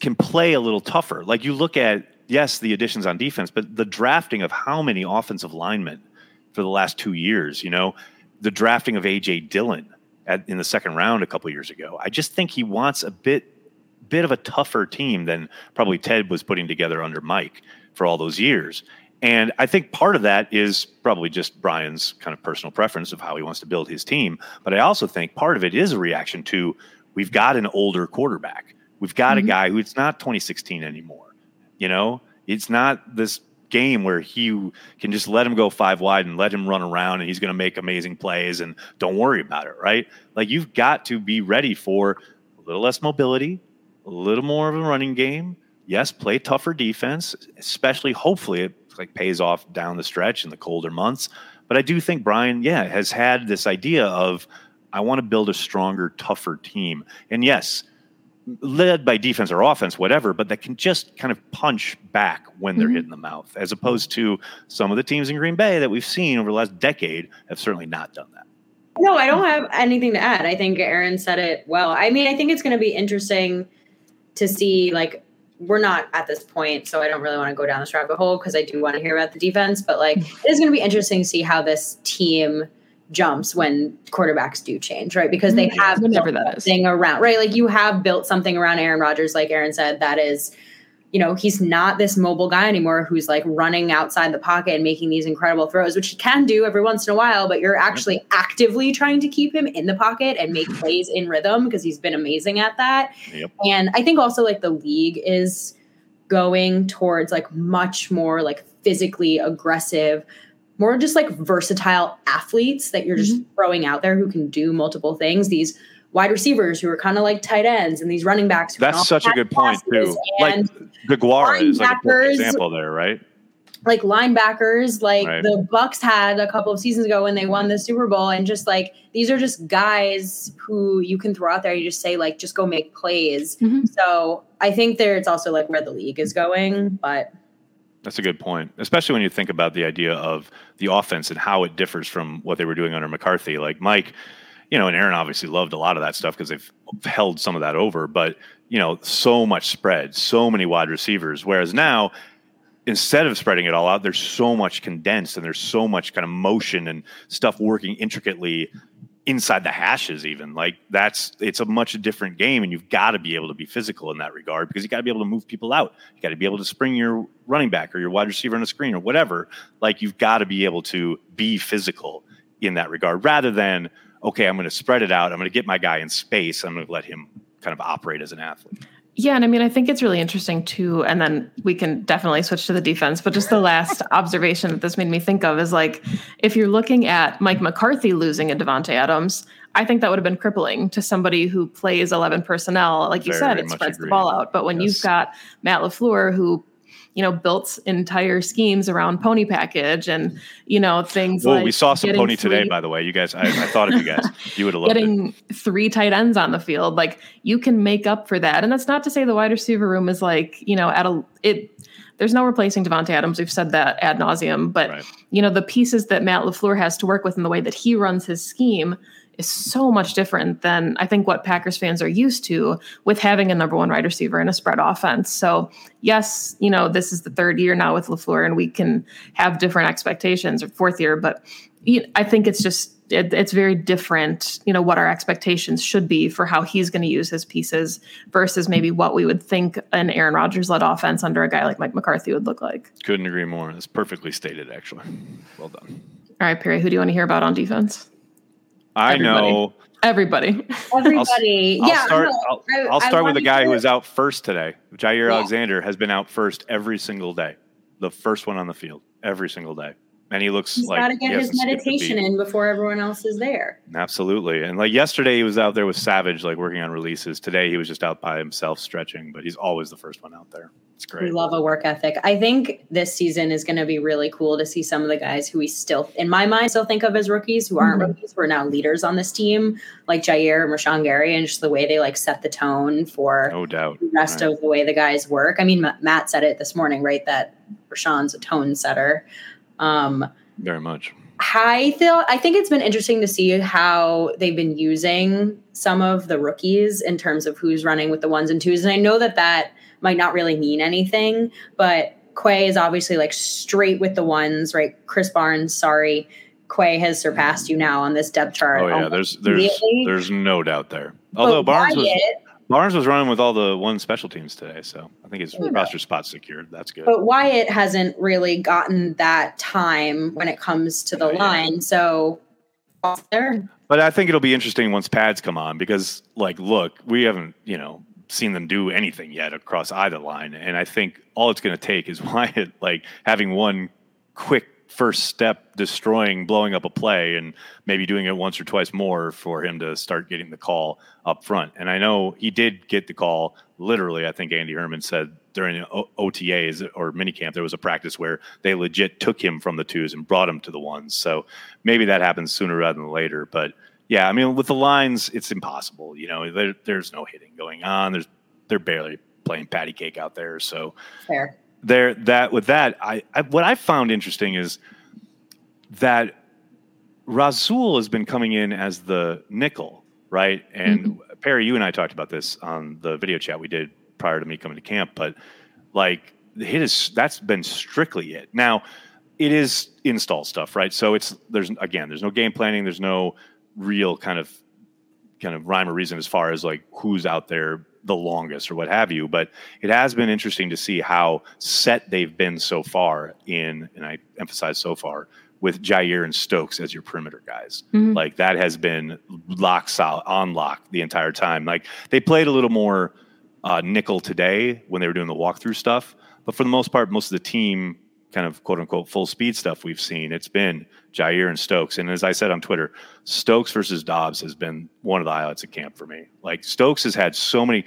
can play a little tougher. Like you look at yes, the additions on defense, but the drafting of how many offensive linemen for the last 2 years, you know, the drafting of AJ Dillon at, in the second round a couple years ago. I just think he wants a bit bit of a tougher team than probably Ted was putting together under Mike for all those years. And I think part of that is probably just Brian's kind of personal preference of how he wants to build his team. But I also think part of it is a reaction to we've got an older quarterback. We've got mm-hmm. a guy who it's not 2016 anymore. You know, it's not this game where he can just let him go five wide and let him run around and he's going to make amazing plays and don't worry about it, right? Like you've got to be ready for a little less mobility, a little more of a running game. Yes, play tougher defense, especially hopefully it like pays off down the stretch in the colder months. But I do think Brian, yeah, has had this idea of I want to build a stronger, tougher team. And yes, led by defense or offense, whatever, but that can just kind of punch back when they're mm-hmm. hit in the mouth, as opposed to some of the teams in Green Bay that we've seen over the last decade have certainly not done that.
no, I don't have anything to add. I think Aaron said it well. I mean, I think it's going to be interesting to see like we're not at this point, so I don't really want to go down this rabbit hole because I do want to hear about the defense. But like, it is going to be interesting to see how this team jumps when quarterbacks do change, right? Because they mm-hmm. have
whatever that is
thing around, right? Like you have built something around Aaron Rodgers, like Aaron said, that is you know, he's not this mobile guy anymore who's like running outside the pocket and making these incredible throws, which he can do every once in a while, but you're actually actively trying to keep him in the pocket and make plays in rhythm because he's been amazing at that. Yep. And I think also like the league is going towards like much more like physically aggressive, more just like versatile athletes that you're just mm-hmm. throwing out there who can do multiple things. These wide receivers who are kind of like tight ends and these running backs.
That's such a good point too. Like Deguara is like a example there, right?
Like linebackers, like right. the Bucs had a couple of seasons ago when they won the Super Bowl, and just like these are just guys who you can throw out there. You just say like, just go make plays. Mm-hmm. So I think there it's also like where the league is going, but.
That's a good point, especially when you think about the idea of the offense and how it differs from what they were doing under McCarthy. Like Mike, you know, and Aaron obviously loved a lot of that stuff because they've held some of that over, but you know, so much spread, so many wide receivers. Whereas now, instead of spreading it all out, there's so much condensed and there's so much kind of motion and stuff working intricately inside the hashes even like that's it's a much different game and you've got to be able to be physical in that regard because you got to be able to move people out you got to be able to spring your running back or your wide receiver on a screen or whatever like you've got to be able to be physical in that regard rather than okay, I'm going to spread it out. I'm going to get my guy in space. I'm going to let him kind of operate as an athlete.
Yeah, and I mean, I think it's really interesting too. And then we can definitely switch to the defense. But just the last observation that this made me think of is like, if you're looking at Mike McCarthy losing a Davante Adams, I think that would have been crippling to somebody who plays 11 personnel. Like you Very said, it spreads the ball out. But when yes. you've got Matt LaFleur, who you know, built entire schemes around pony package and, you know, things
well,
like
we saw some pony three, today, by the way. You guys, I, I thought of you guys. You would have loved
getting
it.
three tight ends on the field. Like you can make up for that. And that's not to say the wide receiver room is like, you know, at a, it, there's no replacing Davante Adams. We've said that ad nauseum, but right. you know, the pieces that Matt LaFleur has to work with in the way that he runs his scheme, is so much different than I think what Packers fans are used to with having a number one wide receiver and a spread offense. So, yes, you know, this is the third year now with LaFleur, and we can have different expectations or fourth year, but I think it's just it, it's very different, you know, what our expectations should be for how he's going to use his pieces versus maybe what we would think an Aaron Rodgers led offense under a guy like Mike McCarthy would look like.
Couldn't agree more. It's perfectly stated, actually. Well done.
All right, Perri, who do you want to hear about on defense?
I Everybody. know.
Everybody.
Everybody.
I'll,
yeah.
I'll start, I'll, I'll start with the guy who was out first today. Jair yeah. Alexander has been out first every single day. The first one on the field every single day and he looks
He's
like
got to get his meditation in before everyone else is there.
Absolutely, and like yesterday, he was out there with Savage, like working on releases. Today, he was just out by himself stretching, but he's always the first one out there. It's great.
We love a work ethic. I think this season is going to be really cool to see some of the guys who we still, in my mind, still think of as rookies who aren't mm-hmm. rookies, who are now leaders on this team, like Jair and Rashan Gary, and just the way they like set the tone for
no doubt
the rest right. of the way the guys work. I mean, Matt said it this morning, right? That Rashan's a tone setter. Um,
Very much.
I feel I think it's been interesting to see how they've been using some of the rookies in terms of who's running with the ones and twos. And I know that that might not really mean anything, but Quay is obviously like straight with the ones, right? Krys Barnes, sorry. Quay has surpassed you now on this depth chart.
Oh yeah, there's there's there's no doubt there. Although but Barnes Wyatt, was Barnes was running with all the one special teams today, so I think his roster spot secured. That's good.
But Wyatt hasn't really gotten that time when it comes to the oh, line, yeah. so there.
But I think it'll be interesting once pads come on because, like, look, we haven't, you know, seen them do anything yet across either line, and I think all it's going to take is Wyatt, like, having one quick first step destroying blowing up a play and maybe doing it once or twice more for him to start getting the call up front. And i know he did get the call. Literally i think andy herman said during otas or minicamp there was a practice where they legit took him from the twos and brought him to the ones. So maybe that happens sooner rather than later. But yeah i mean with the lines it's impossible you know there, there's no hitting going on. There's they're barely playing patty cake out there. So
fair
there that with that I, I what I found interesting is that Rasul has been coming in as the nickel, right? And mm-hmm. Perri, you and I talked about this on the video chat we did prior to me coming to camp, but like the hit is that's been strictly it. Now, it is install stuff, right? So it's there's again, there's no game planning, there's no real kind of kind of rhyme or reason as far as like who's out there the longest or what have you. But it has been interesting to see how set they've been so far in, and I emphasize so far, with Jair and Stokes as your perimeter guys. Mm-hmm. Like that has been lock solid on lock the entire time. Like they played a little more uh, nickel today when they were doing the walkthrough stuff, but for the most part, most of the team kind of quote unquote full speed stuff we've seen, it's been Jair and Stokes. And as I said on Twitter, Stokes versus Doubs has been one of the highlights of camp for me. Like Stokes has had so many.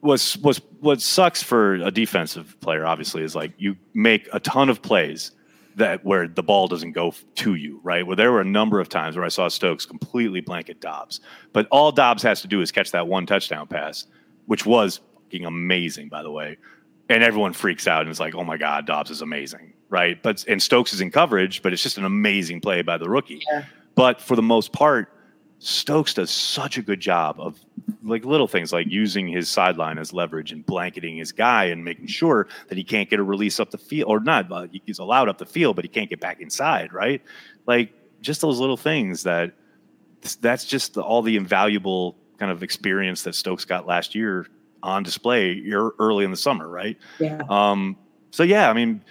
What's what's what sucks for a defensive player, obviously, is like you make a ton of plays that where the ball doesn't go to you, right? Where there were a number of times where I saw Stokes completely blanket Doubs, but all Doubs has to do is catch that one touchdown pass, which was fucking amazing, by the way and everyone freaks out and it's like, oh my God, Doubs is amazing, right? But and Stokes is in coverage, but it's just an amazing play by the rookie. Yeah. But for the most part, Stokes does such a good job of like little things like using his sideline as leverage and blanketing his guy and making sure that he can't get a release up the field or not. Uh, he's allowed up the field, but he can't get back inside, right? Like just those little things that that's just the, all the invaluable kind of experience that Stokes got last year on display early in the summer, right?
Yeah.
Um, so yeah, I mean,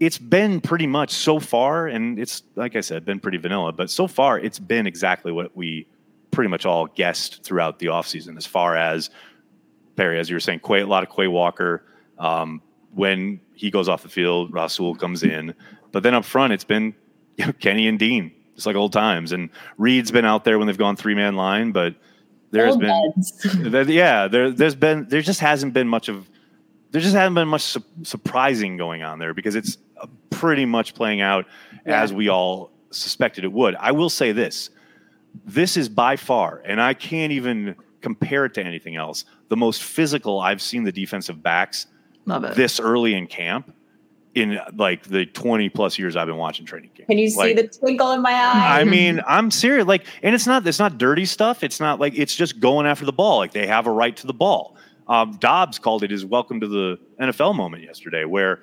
it's been pretty much so far, and it's like I said, been pretty vanilla, but so far it's been exactly what we pretty much all guessed throughout the offseason as far as Perri, as you were saying, Quay, a lot of Quay Walker. Um, when he goes off the field, Rasul comes in. But then up front, it's been you know, Kenny and Dean, just like old times. And Reed's been out there when they've gone three man line, but there's Old been there, yeah there there's been there just hasn't been much of there just hasn't been much su- surprising going on there because it's uh, pretty much playing out yeah. as we all suspected it would. I will say this: this is by far, and I can't even compare it to anything else. The most physical I've seen the defensive backs this early in camp in like the 20 plus years I've been watching training camp.
Can you
like,
see the twinkle in my eye?
I mean, I'm serious. Like, and it's not, it's not dirty stuff. It's not like, it's just going after the ball. Like they have a right to the ball. Um, Doubs called it his welcome to the NFL moment yesterday where,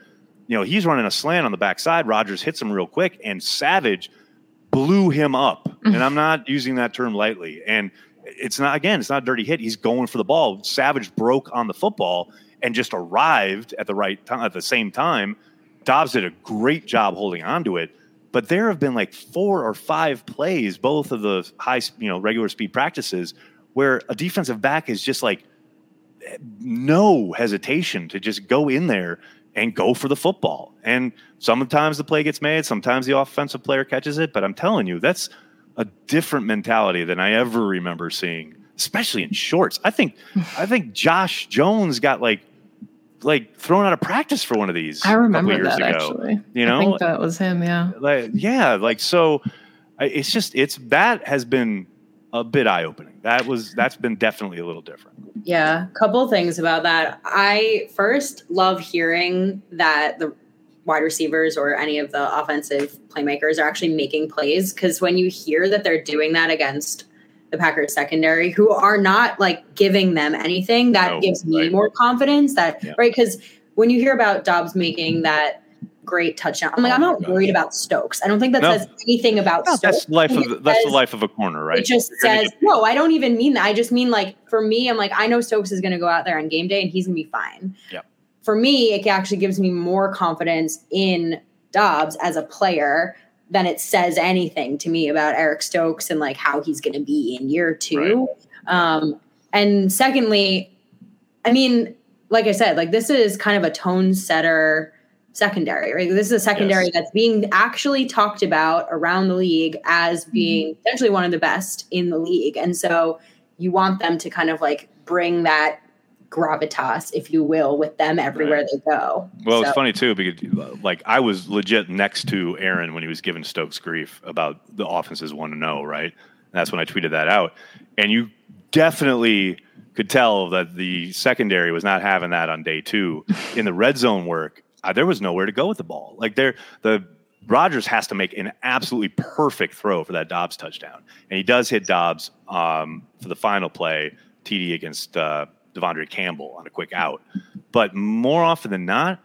you know, he's running a slant on the backside. Rodgers hits him real quick and Savage blew him up. and I'm not using that term lightly. And it's not, again, it's not a dirty hit. He's going for the ball. Savage broke on the football and just arrived at the right time, at the same time Doubs did a great job holding on to it. But there have been like four or five plays, both of the high, you know, regular speed practices, where a defensive back is just like no hesitation to just go in there and go for the football. And sometimes the play gets made, sometimes the offensive player catches it. But I'm telling you, that's a different mentality than I ever remember seeing, especially in shorts. I think I think Josh Jones got like like thrown out of practice for one of these.
I remember that ago, actually. You know, I think that was him. Yeah.
Like, yeah. Like, so it's just, it's that has been a bit eye opening. That was, that's been definitely a little different.
Yeah. Couple things about that. I first love hearing that the wide receivers or any of the offensive playmakers are actually making plays. Cause when you hear that they're doing that against the Packers secondary who are not like giving them anything. That no, gives me right. more confidence that yeah. right because when you hear about Doubs making that great touchdown, I'm like oh I'm not oh, worried about Stokes. I don't think that no. says anything about no,
Stokes. That's life of the, that's says, the life of a corner, right?
It just says get- no. I don't even mean that. I just mean like for me, I'm like I know Stokes is going to go out there on game day and he's going to be fine.
Yeah.
For me, it actually gives me more confidence in Doubs as a player than it says anything to me about Eric Stokes and like how he's going to be in year two. Right. Um, and secondly, I mean, like I said, like this is kind of a tone setter secondary, right? This is a secondary yes. that's being actually talked about around the league as mm-hmm. being mm-hmm. potentially one of the best in the league. And so you want them to kind of like bring that gravitas, if you will, with them everywhere right. they go.
Well, so. it's funny too because like I was legit next to Aaron when he was giving Stokes grief about the offenses one to know, right? And that's when I tweeted that out, and you definitely could tell that the secondary was not having that on day two. In the red zone work, uh, there was nowhere to go with the ball. Like there, the Rodgers has to make an absolutely perfect throw for that Doubs touchdown, and he does hit Doubs um, for the final play, TD against uh, De'Vondre Campbell on a quick out. But more often than not,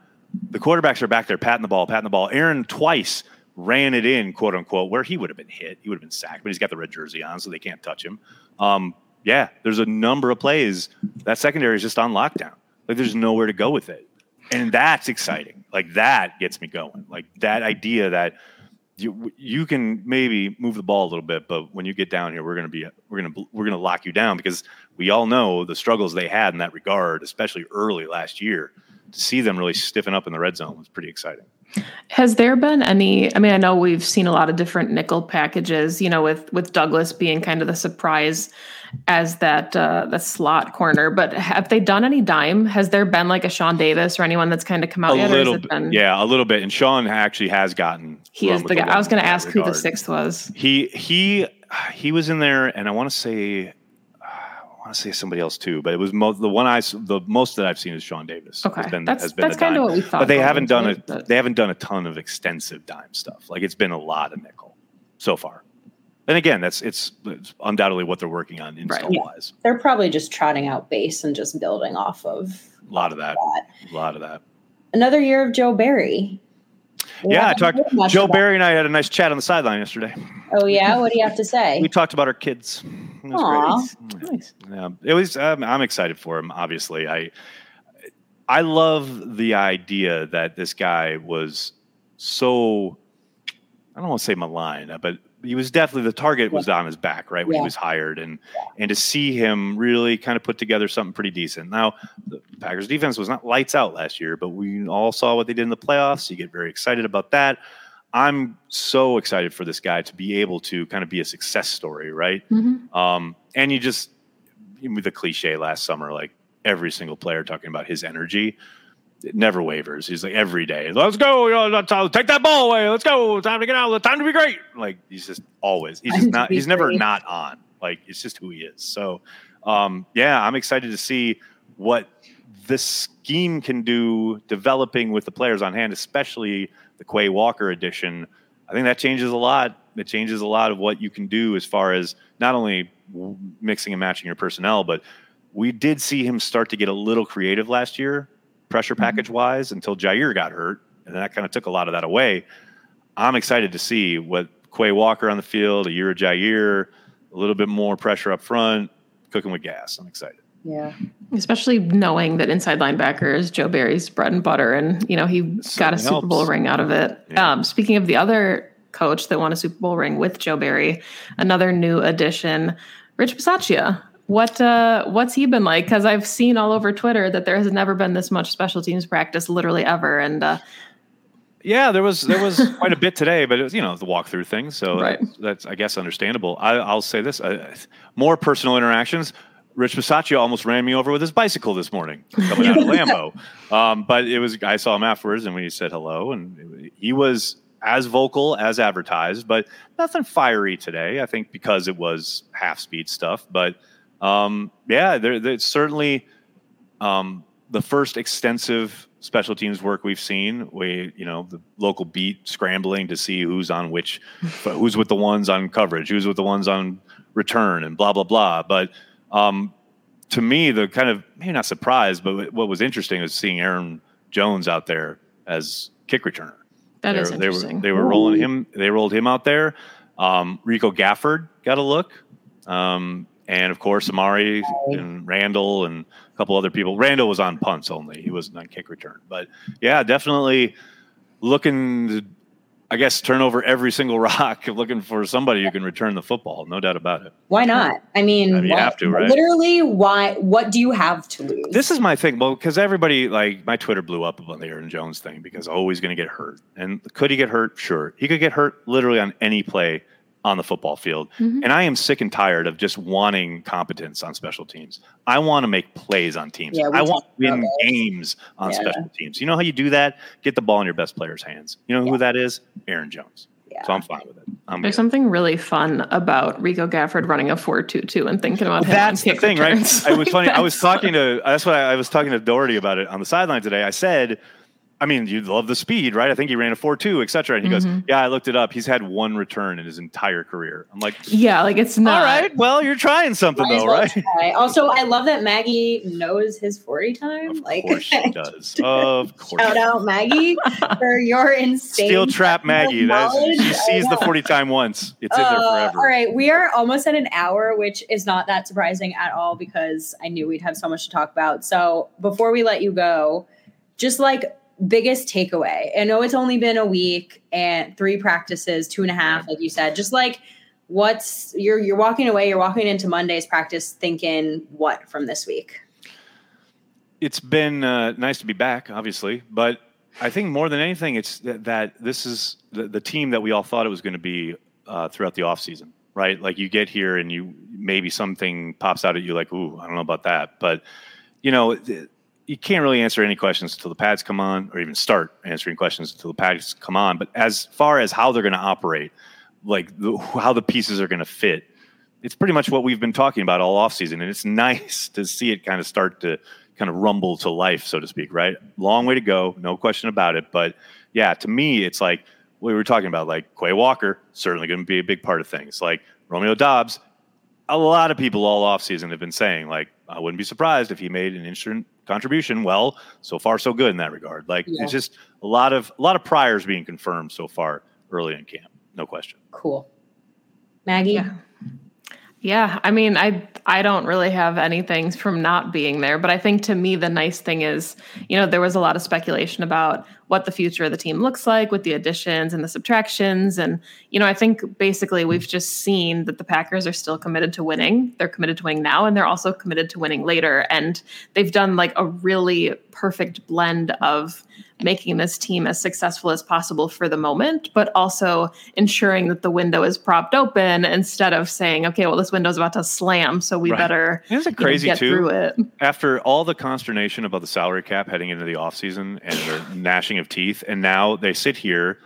the quarterbacks are back there patting the ball, patting the ball. Aaron twice ran it in, quote unquote, where he would have been hit. He would have been sacked, but he's got the red jersey on, so they can't touch him. Um, yeah, there's a number of plays that secondary is just on lockdown. Like there's nowhere to go with it and that's exciting. Like that gets me going. Like that idea that you you can maybe move the ball a little bit, but when you get down here, we're gonna be we're gonna we're gonna lock you down because we all know the struggles they had in that regard, especially early last year. To see them really stiffen up in the red zone was pretty exciting.
Has there been any? I mean, I know we've seen a lot of different nickel packages. You know, with with Douglas being kind of the surprise as that uh, the slot corner. But have they done any dime? Has there been like a Sean Davis or anyone that's kind of come out
a
yet?
Little bit, been... yeah, a little bit. And Sean actually has gotten.
He is the guy. I was going to ask regard. who the sixth was.
He he he was in there, and I want to say want to say somebody else too, but it was mo- the one I the most that I've seen is Sean Davis.
Okay, has been, that's has been that's kind of what we thought.
But they haven't done it. But... They haven't done a ton of extensive dime stuff. Like it's been a lot of nickel so far. And again, that's it's, it's undoubtedly what they're working on install right. wise.
They're probably just trotting out base and just building off of
a lot of that. that. A lot of that.
Another year of Joe Barry.
We yeah, I talked. Joe Barry and I had a nice chat on the sideline yesterday.
Oh yeah, what do you have to say?
we talked about our kids. It was Aww. great. Nice. Yeah, it was. Um, I'm excited for him. Obviously, I I love the idea that this guy was so. I don't want to say malign, but he was definitely the target was on his back, right? When yeah. he was hired, and yeah. and to see him really kind of put together something pretty decent. Now, the Packers defense was not lights out last year, but we all saw what they did in the playoffs. So you get very excited about that. I'm so excited for this guy to be able to kind of be a success story, right? Mm-hmm. Um, and you just the cliche last summer, like every single player talking about his energy it never wavers. He's like every day, let's go, you know, take that ball away. Let's go. Time to get out. Time to be great. Like he's just always, he's just not, he's never not on. Like it's just who he is. So, um, yeah, I'm excited to see what this scheme can do developing with the players on hand, especially the Quay Walker edition. I think that changes a lot. It changes a lot of what you can do as far as not only mixing and matching your personnel, but we did see him start to get a little creative last year pressure mm-hmm. package wise until Jair got hurt, and that kind of took a lot of that away. I'm excited to see what Quay Walker on the field, a year of Jair, a little bit more pressure up front, cooking with gas. I'm excited.
Yeah.
Especially knowing that inside linebacker is Joe Barry's bread and butter, and you know he got a Super helps. Bowl ring out of it. Yeah. Um, speaking of the other coach that won a Super Bowl ring with Joe Barry, another new addition, Rich Bisaccia. What uh, what's he been like? Because I've seen all over Twitter that there has never been this much special teams practice, literally ever. And uh,
yeah, there was there was quite a bit today, but it was you know the walkthrough thing, so right. that's, that's, I guess understandable. I, will say this: uh, more personal interactions. Rich Bisaccia almost ran me over with his bicycle this morning coming out of Lambeau. Um, but it was I saw him afterwards, and when he said hello, and he was as vocal as advertised, but nothing fiery today. I think because it was half speed stuff, but um, yeah, there, there's certainly um, the first extensive special teams work we've seen. We, you know, the local beat scrambling to see who's on which, who's with the ones on coverage, who's with the ones on return, and blah blah blah. But um, to me, the kind of maybe not surprised, but what was interesting was seeing Aaron Jones out there as kick returner.
That
they,
is interesting.
They were, they were rolling him. They rolled him out there. Um, Rico Gafford got a look. Um, and of course Amari and Randall and a couple other people. Randall was on punts only; he wasn't on kick return. But yeah, definitely looking to, I guess, turn over every single rock, looking for somebody who can return the football. No doubt about it.
Why not? I mean, I
mean you have to, right?
Literally, why? What do you have to lose?
This is my thing. Well, because everybody like my Twitter blew up about the Aaron Jones thing because always going to get hurt. And could he get hurt? Sure, he could get hurt literally on any play on the football field. Mm-hmm. And I am sick and tired of just wanting competence on special teams. I want to make plays on teams. Yeah, I want to win games on yeah. special teams. You know how you do that? Get the ball in your best player's hands. You know yeah. who that is? Aaron Jones. Yeah. So I'm fine with it. I'm
There's good. something really fun about Rico Gafford running a four-two-two and thinking about
him. That's the thing, returns. right? I was funny. I was talking to that's what I, I was talking to Doherty about it on the sideline today. I said I mean, you'd love the speed, right? I think he ran a 4 2, et cetera. And he mm-hmm. goes, Yeah, I looked it up. He's had one return in his entire career. I'm like,
Yeah, like it's not.
All right. Well, you're trying something, though, well right?
Try. Also, I love that Maggie knows his 40 time.
Of like, course she does. Of course.
Shout out, Maggie, for your insane.
Steel trap Maggie. That's, she sees the 40 time once, it's uh, in there uh, forever.
All right. We are almost at an hour, which is not that surprising at all because I knew we'd have so much to talk about. So before we let you go, just like biggest takeaway? I know it's only been a week and three practices, two and a half, like you said. Just like what's you're you're walking away, you're walking into Monday's practice thinking what from this week?
It's been uh, nice to be back, obviously, but I think more than anything, it's that, that this is the, the, team that we all thought it was going to be uh, throughout the off season, right? Like you get here and you maybe something pops out at you like, ooh, I don't know about that, but you know you can't really answer any questions until the pads come on, or even start answering questions until the pads come on. But as far as how they're going to operate, like the, how the pieces are going to fit, it's pretty much what we've been talking about all offseason. And it's nice to see it kind of start to kind of rumble to life, so to speak, right? Long way to go, no question about it. But yeah, to me, it's like we were talking about, like Quay Walker, certainly going to be a big part of things. Like Romeo Doubs, a lot of people all offseason have been saying, like, I wouldn't be surprised if he made an contribution. Well, so far so good in that regard. Like yeah. it's just a lot of a lot of priors being confirmed so far early in camp. No question.
Cool. Maggie.
Yeah. Yeah, I mean, I I don't really have anything from not being there, but I think to me the nice thing is, you know, there was a lot of speculation about what the future of the team looks like with the additions and the subtractions and you know, I think basically we've just seen that the Packers are still committed to winning. They're committed to winning now and they're also committed to winning later and they've done like a really perfect blend of making this team as successful as possible for the moment, but also ensuring that the window is propped open instead of saying, okay, well, this window's about to slam, so we right. better
Isn't it crazy
know, get
too?
through it.
After all the consternation about the salary cap heading into the offseason and they're gnashing of teeth, and now they sit here.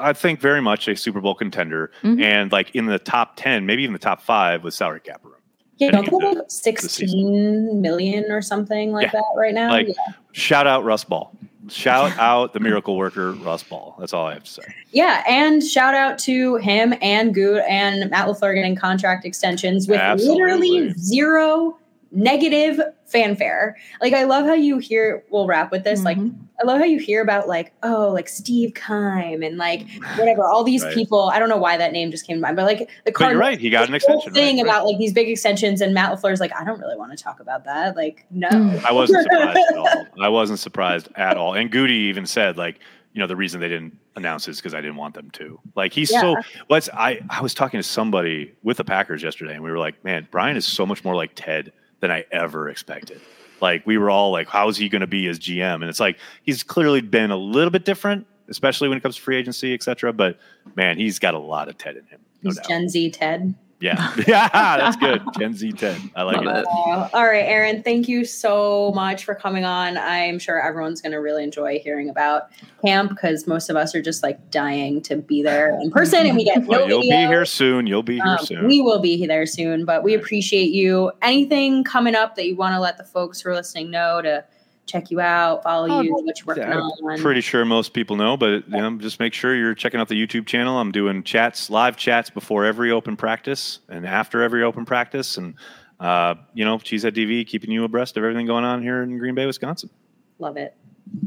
I think very much a Super Bowl contender mm-hmm. and like in the top 10, maybe even the top five with salary cap room.
Yeah, don't they have 16 million or something like yeah. that right now?
Like, yeah. shout out Russ Ball. Shout out the miracle worker Russ Ball. That's all I have to say.
Yeah, and shout out to him and Good and Matt LaFleur getting contract extensions with Absolutely. literally zero negative fanfare. Like I love how you hear we'll wrap with this. Mm-hmm. Like I love how you hear about like, oh, like Steve Keim and like whatever, all these right. people. I don't know why that name just came to mind, but like the
Cardinals, you're right, he got an extension.
Thing right, about like these big extensions, and Matt LaFleur's like, I don't really want to talk about that. Like, no.
I wasn't surprised at all. I wasn't surprised at all. And Gutey even said, like, you know, the reason they didn't announce is because I didn't want them to. Like he's yeah. so what's I I was talking to somebody with the Packers yesterday, and we were like, man, Brian is so much more like Ted than I ever expected. Like we were all like, how is he going to be as GM? And it's like he's clearly been a little bit different, especially when it comes to free agency, et cetera. But man, he's got a lot of Ted in him.
No he's doubt. Gen Z Ted.
Yeah, yeah, that's good. Gen Z 10. I like it. it.
Uh, all right, Aaron, thank you so much for coming on. I'm sure everyone's going to really enjoy hearing about camp because most of us are just like dying to be there in person and we get no
well, You'll video. be here soon. You'll be here um, soon.
We will be there soon, but we appreciate you. Anything coming up that you want to let the folks who are listening know to check you out, follow oh, you, what you're working yeah,
on. I'm pretty sure most people know, but you know, just make sure you're checking out the YouTube channel. I'm doing chats, live chats before every open practice and after every open practice, and uh, you know, Cheesehead TV keeping you abreast of everything going on here in Green Bay, Wisconsin.
Love it.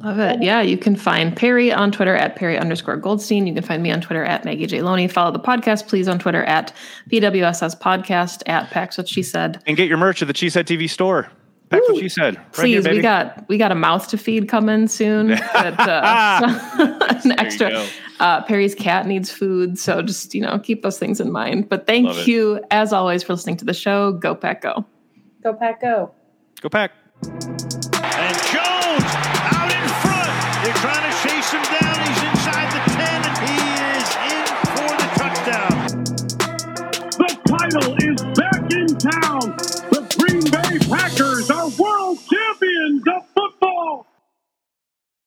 Love it. Yeah, you can find Perri on Twitter at Perri underscore Goldstein. You can find me on Twitter at Maggie J. Loney. Follow the podcast, please, on Twitter at PWSS Podcast at Pack's What She Said.
And get your merch at the Cheesehead TV store. That's what she said. Right
Please, here, we got we got a mouth to feed coming soon. but, uh, an extra. Uh, Perri's cat needs food, so just you know keep those things in mind. But thank you as always for listening to the show. Go Pack Go.
Go Pack Go.
Go Pack.